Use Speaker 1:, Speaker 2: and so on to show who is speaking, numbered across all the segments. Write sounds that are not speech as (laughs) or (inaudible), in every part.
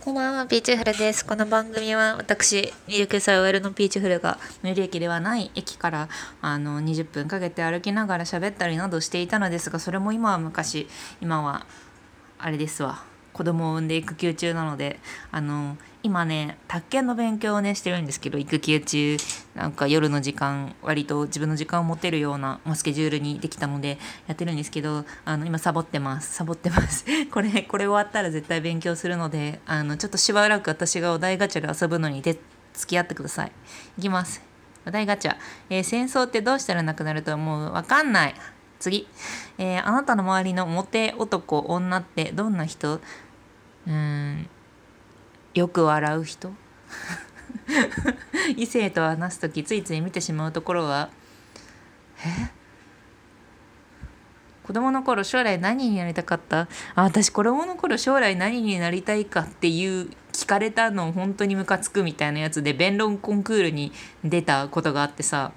Speaker 1: こんばんは、ピーチフルです。この番組は私、ミルクサイワルのピーチフルが最寄り駅ではない駅からあの20分かけて歩きながら喋ったりなどしていたのですが、それも今は昔、今はあれですわ。子供を産んで育休中なので、あの今ね宅建の勉強をねしてるんですけど育休中。なんか夜の時間割と自分の時間を持てるような、ま、スケジュールにできたのでやってるんですけどあの今サボってます。サボってます。これこれ終わったら絶対勉強するのであのちょっとしばらく私がお題ガチャで遊ぶのにで付き合ってください。いきます。お題ガチャ、えー、戦争ってどうしたらなくなると思うわかんない。次、えー、あなたの周りのモテ男女ってどんな人？うん。よく笑う人？(laughs) 異性と話す時ついつい見てしまうところは？え？子供の頃将来何になりたかった？あ私子供の頃将来何になりたいかっていう聞かれたの本当にムカつくみたいなやつで弁論コンクールに出たことがあってさ。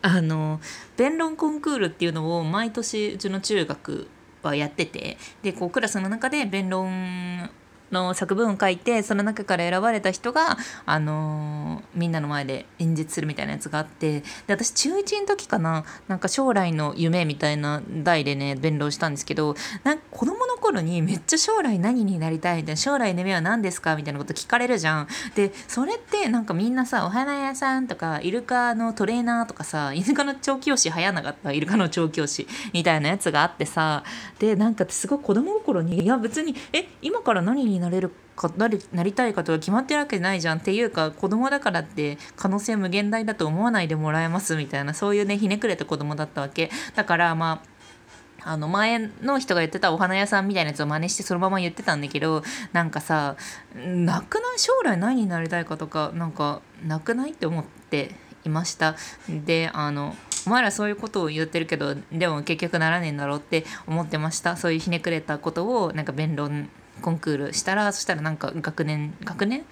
Speaker 1: あの弁論コンクールっていうのを毎年うちの中学はやってて。でこうクラスの中で弁論の作文を書いてその中から選ばれた人が、あの、みんなの前で演説するみたいなやつがあってで私中1の時かななんか将来の夢みたいな題でね弁論したんですけどなんか子供の頃にめっちゃ将来何になりたいみたいな将来の夢は何ですかみたいなこと聞かれるじゃん。でそれってなんかみんなさお花屋さんとかイルカのトレーナーとかさイルカの調教師流行なかった？イルカの調教師みたいなやつがあってさでなんかすごい子供心にいや別にえ今から何になれるかなりなりたいかとか決まってるわけないじゃんっていうか子供だからって可能性無限大だと思わないでもらえますみたいなそういうねひねくれた子供だったわけ。だからまああの前の人が言ってたお花屋さんみたいなやつを真似してそのまま言ってたんだけどなんかさなくない将来何になりたいかとかなんかなくないって思っていました。であのお前らそういうことを言ってるけどでも結局ならねえんだろうって思ってました。そういうひねくれたことをなんか弁論コンクールしたらそしたらなんか学年学年？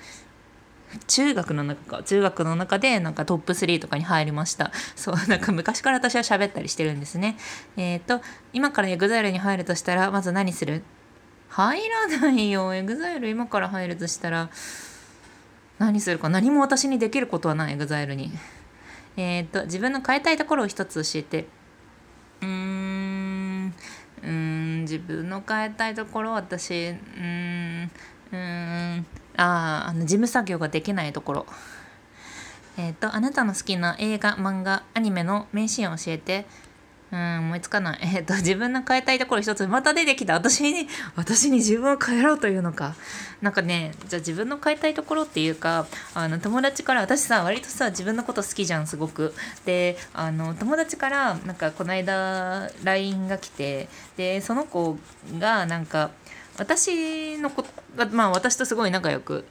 Speaker 1: 中学の中か。中学の中でなんかトップ3とかに入りました。そうなんか昔から私は喋ったりしてるんですね。えっ、ー、と今から EXILE に入るとしたらまず何する？入らないよ。EXILE 今から入るとしたら何するか。何も私にできることはない EXILE に。えっ、ー、と自分の変えたいところを一つ教えて自分の変えたいところ私うんうんああの事務作業ができないところ。えっ、ー、とあなたの好きな映画漫画アニメの名シーンを教えて。うん思いつかない。(laughs) えっ、と自分の変えたいところ一つ。また出てきた。私に私に自分を変えろというのか。なんかねじゃあ自分の変えたいところっていうかあの友達から私さ割とさ自分のこと好きじゃんすごく。であの友達からなんかこの間 LINE が来てでその子がなんか私のこまあ私とすごい仲良く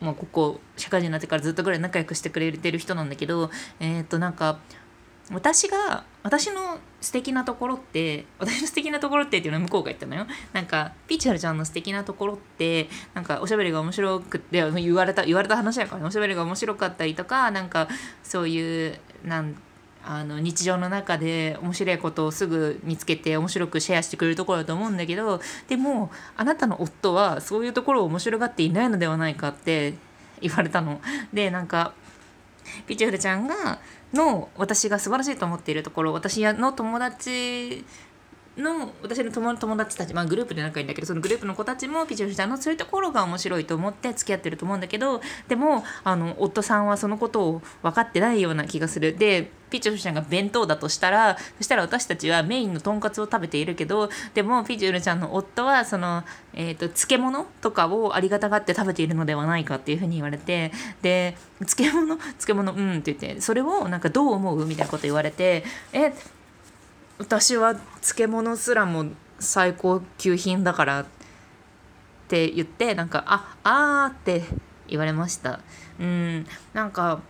Speaker 1: まあ、ここ社会人になってからずっとぐらい仲良くしてくれてる人なんだけどえっ、ー、となんか私が私の素敵なところって私の素敵なところってっていうのは向こうが言ったのよなんかピーチハルちゃんの素敵なところってなんかおしゃべりが面白くって言われた言われた話やからねおしゃべりが面白かったりとかなんかそういうなんあの日常の中で面白いことをすぐ見つけて面白くシェアしてくれるところだと思うんだけどでもあなたの夫はそういうところを面白がっていないのではないかって言われたの。でなんかピチュールちゃんがの私が素晴らしいと思っているところ私の友達の私の友達たち、まあ、グループで仲いいんだけどそのグループの子たちもピチュールちゃんのそういうところが面白いと思って付き合ってると思うんだけどでもあの夫さんはそのことを分かってないような気がする。でピチュールちゃんが弁当だとしたらそしたら私たちはメインのとんかつを食べているけどでもピチュールちゃんの夫はその、えーと、漬物とかをありがたがって食べているのではないかっていうふうに言われてで漬物漬物うんって言ってそれをなんかどう思う？みたいなこと言われてえ私は漬物すらも最高級品だからって言ってなんかああーって言われました。うん。なんか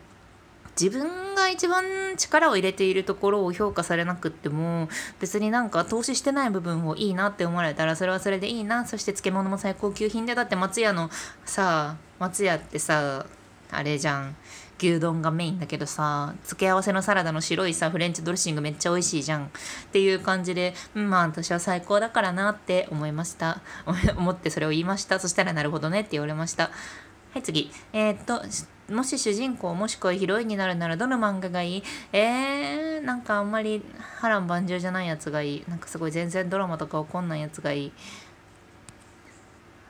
Speaker 1: 自分が一番力を入れているところを評価されなくっても別になんか投資してない部分をいいなって思われたらそれはそれでいいな。そして漬物も最高級品でだって松屋のさ松屋ってさあれじゃん。牛丼がメインだけどさ付け合わせのサラダの白いさフレンチドレッシングめっちゃ美味しいじゃん。っていう感じで、うん、まあ私は最高だからなって思いました。(laughs) 思ってそれを言いました。そしたらなるほどねって言われました。はい次。えー、っともし主人公もしくはヒロインになるならどの漫画がいい？えー、なんかあんまり波乱万丈じゃないやつがいい。なんかすごい全然ドラマとか起こんないやつがいい。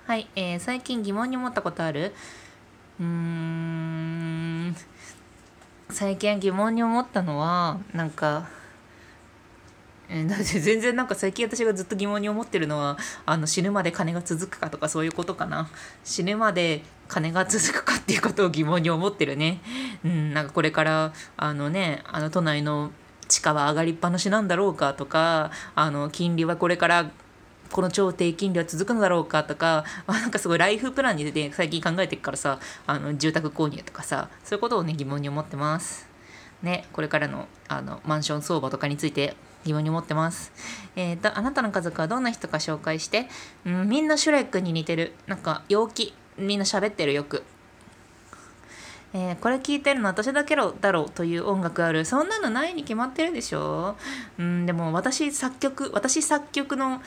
Speaker 1: はい、えー、最近疑問に思ったことある？うーん。最近疑問に思ったのはなんかえだって全然なんか最近私がずっと疑問に思ってるのはあの死ぬまで金が続くかとかそういうことかな。死ぬまで金が続くかっていうことを疑問に思ってるね。うんなんかこれからあのねあの都内の地価は上がりっぱなしなんだろうかとかあの金利はこれからこの超低金利は続くのだろうかとか、まあ、なんかすごいライフプランに出て最近考えてるからさあの住宅購入とかさそういうことをね疑問に思ってます。ね、これからのあのマンション相場とかについて疑問に思ってます。えーと、あなたの家族はどんな人か紹介して、うん、みんなシュレックに似てる。なんか陽気。みんな喋ってるよく。えー、これ聞いてるの私だけだろうという音楽あるそんなのないに決まってるでしょうんでも私作曲私作曲の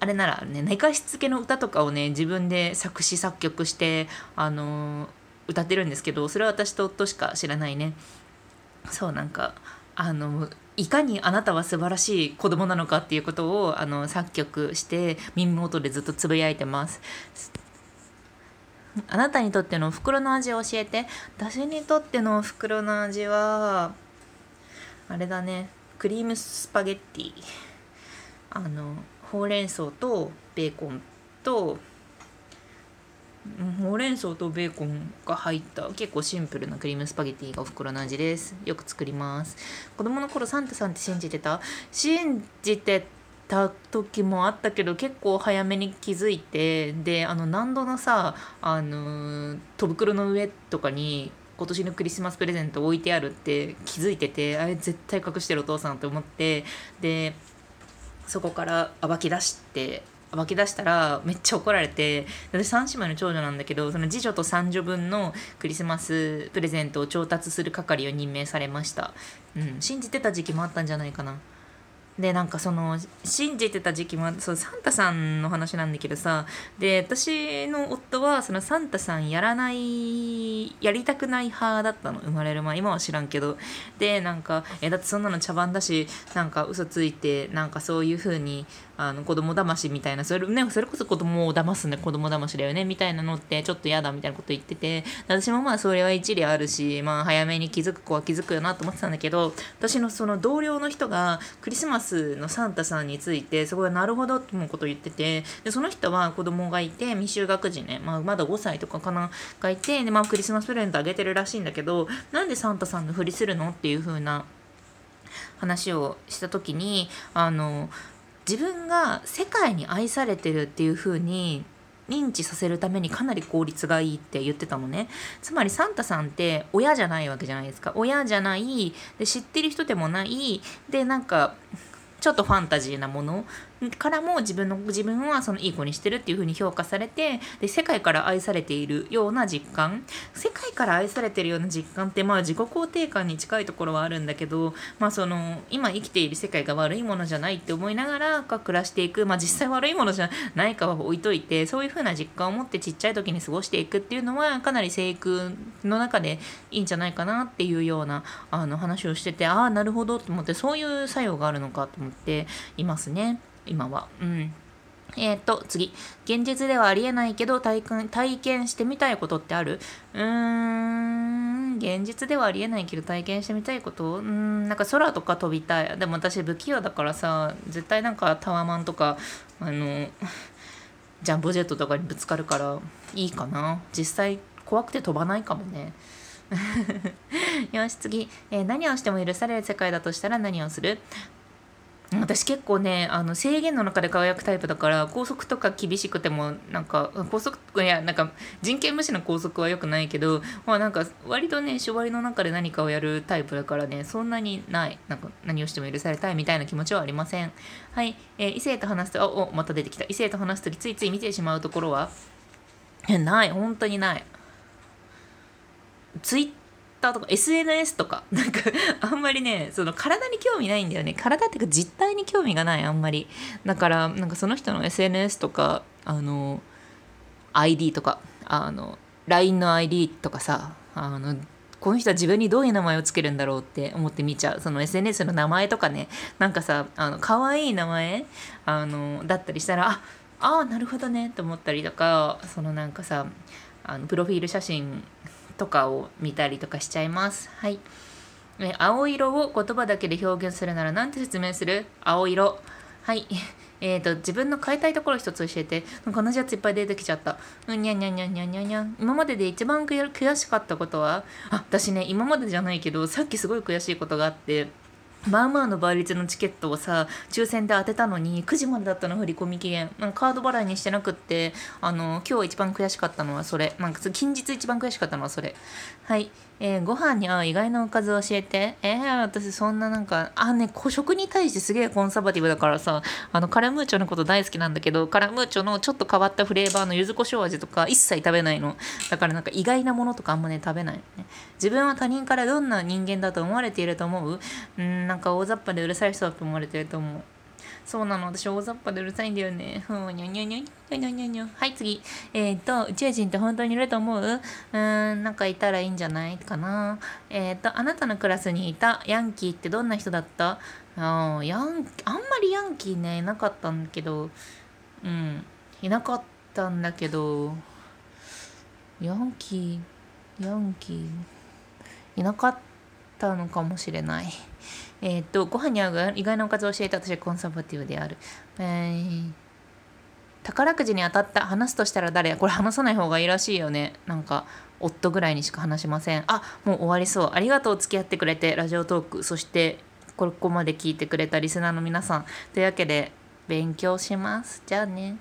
Speaker 1: あれならね寝かしつけの歌とかをね自分で作詞作曲してあのー、歌ってるんですけどそれは私と夫しか知らないね。そうなんかあのいかにあなたは素晴らしい子供なのかっていうことをあの作曲して耳元でずっとつぶやいてます。あなたにとっての袋の味を教えて。私にとっての袋の味はあれだねクリームスパゲッティ。あのほうれん草とベーコンとほうれん草とベーコンが入った結構シンプルなクリームスパゲティがお袋の味です。よく作ります。子供の頃サンタさんって信じてた？信じてた時もあったけど結構早めに気づいてであの何度のさあの戸袋の上とかに今年のクリスマスプレゼント置いてあるって気づいててあれ絶対隠してるお父さんって思ってでそこから暴き出して暴き出したらめっちゃ怒られて私3姉妹の長女なんだけどその次女と三女分のクリスマスプレゼントを調達する係を任命されました、うん、信じてた時期もあったんじゃないかな。でなんかその信じてた時期もそうサンタさんの話なんだけどさで私の夫はそのサンタさんやらないやりたくない派だったの生まれる前。今は知らんけど。でなんかえだってそんなの茶番だしなんか嘘ついてなんかそういう風にあの子供騙しみたいなそれ,、ね、それこそ子供を騙すね子供騙しだよねみたいなのってちょっと嫌だみたいなこと言ってて私もまあそれは一理あるし、まあ、早めに気づく子は気づくよなと思ってたんだけど私のその同僚の人がクリスマスのサンタさんについてすごいなるほどって思うことを言っててでその人は子供がいて未就学児ね、まあ、まだ5歳とかかながいてで、まあ、クリスマスプレゼントあげてるらしいんだけどなんでサンタさんのふりするの？っていう風な話をした時にあの自分が世界に愛されてるっていう風に認知させるためにかなり効率がいいって言ってたのね。つまりサンタさんって親じゃないわけじゃないですか。親じゃない。で知ってる人でもない。でなんかちょっとファンタジーなもの。からも自分の自分はそのいい子にしてるっていう風に評価されてで世界から愛されているような実感世界から愛されてるような実感ってまあ自己肯定感に近いところはあるんだけど、まあ、その今生きている世界が悪いものじゃないって思いながら暮らしていく、まあ、実際悪いものじゃないかは置いといてそういう風な実感を持ってちっちゃい時に過ごしていくっていうのはかなり生育の中でいいんじゃないかなっていうようなあの話をしててああなるほどと思ってそういう作用があるのかと思っていますね。今は。うん。えっ、と、次。現実ではありえないけど体験、体験してみたいことってある？うーん、現実ではありえないけど体験してみたいこと？うん、なんか空とか飛びたい。でも私不器用だからさ、絶対なんかタワマンとか、あの、ジャンボジェットとかにぶつかるからいいかな。実際怖くて飛ばないかもね。(laughs) よし次、えー、何をしても許される世界だとしたら何をする？私結構ねあの制限の中で輝くタイプだから校則とか厳しくてもなんか校則いやなんか人権無視の校則は良くないけどまあなんか割とね縛りの中で何かをやるタイプだからねそんなにない。なんか何をしても許されたいみたいな気持ちはありません。はい、えー、異性と話すとあおまた出てきた。異性と話す時ついつい見てしまうところは？ない。本当にない。ツイッターとか SNS とか (laughs) なんかあんまりねその体に興味ないんだよね。体っていうか実態に興味がないあんまり。だからなんかその人の SNS とかあの ID とかあの LINE の ID とかさあのこの人は自分にどういう名前をつけるんだろうって思って見ちゃう。その SNS の名前とかねなんかさあの可愛い名前あのだったりしたらああなるほどねって思ったりとかそのなんかさあのプロフィール写真とかを見たりとかしちゃいます。はい。え青色を言葉だけで表現するなら何て説明する？青色。はい。(laughs) えーと、自分の変えたいところ一つ教えて。なんか同じやついっぱい出てきちゃった。うんにゃんにゃんにゃんにゃんにゃんにゃん。今までで一番悔しかったことは？あ、私ね、今までじゃないけど、さっきすごい悔しいことがあって、まあまあの倍率のチケットをさ抽選で当てたのに9時までだったの振り込み期限。なんかカード払いにしてなくってあの今日一番悔しかったのはそれ。なんか近日一番悔しかったのはそれ。はい。えー、ご飯に合う意外なおかず教えて。えー、私そんななんか、あ、ね、食に対してすげえコンサバティブだからさ、あの、カラムーチョのこと大好きなんだけど、カラムーチョのちょっと変わったフレーバーの柚子胡椒味とか一切食べないの。だからなんか意外なものとかあんまね、食べない、ね。自分は他人からどんな人間だと思われていると思う？うん、なんか大雑把でうるさい人だと思われていると思う。そうなの。私大雑把でうるさいんだよね。はい、次。えっ、ー、と、宇宙人って本当にいると思う？うーん、なんかいたらいいんじゃないかな。えっ、ー、と、あなたのクラスにいたヤンキーってどんな人だった？あヤン、あんまりヤンキーね、いなかったんだけど、うん、いなかったんだけど、ヤンキー、ヤンキー、いなかったのかもしれない。えっ、と、ご飯に合う意外なおかずを教えて私はコンサバティブである。えー、宝くじに当たった話すとしたら誰これ話さない方がいいらしいよね。なんか、夫ぐらいにしか話しません。あ、もう終わりそう。ありがとう、付き合ってくれて、ラジオトーク。そして、ここまで聞いてくれたリスナーの皆さん。というわけで、勉強します。じゃあね。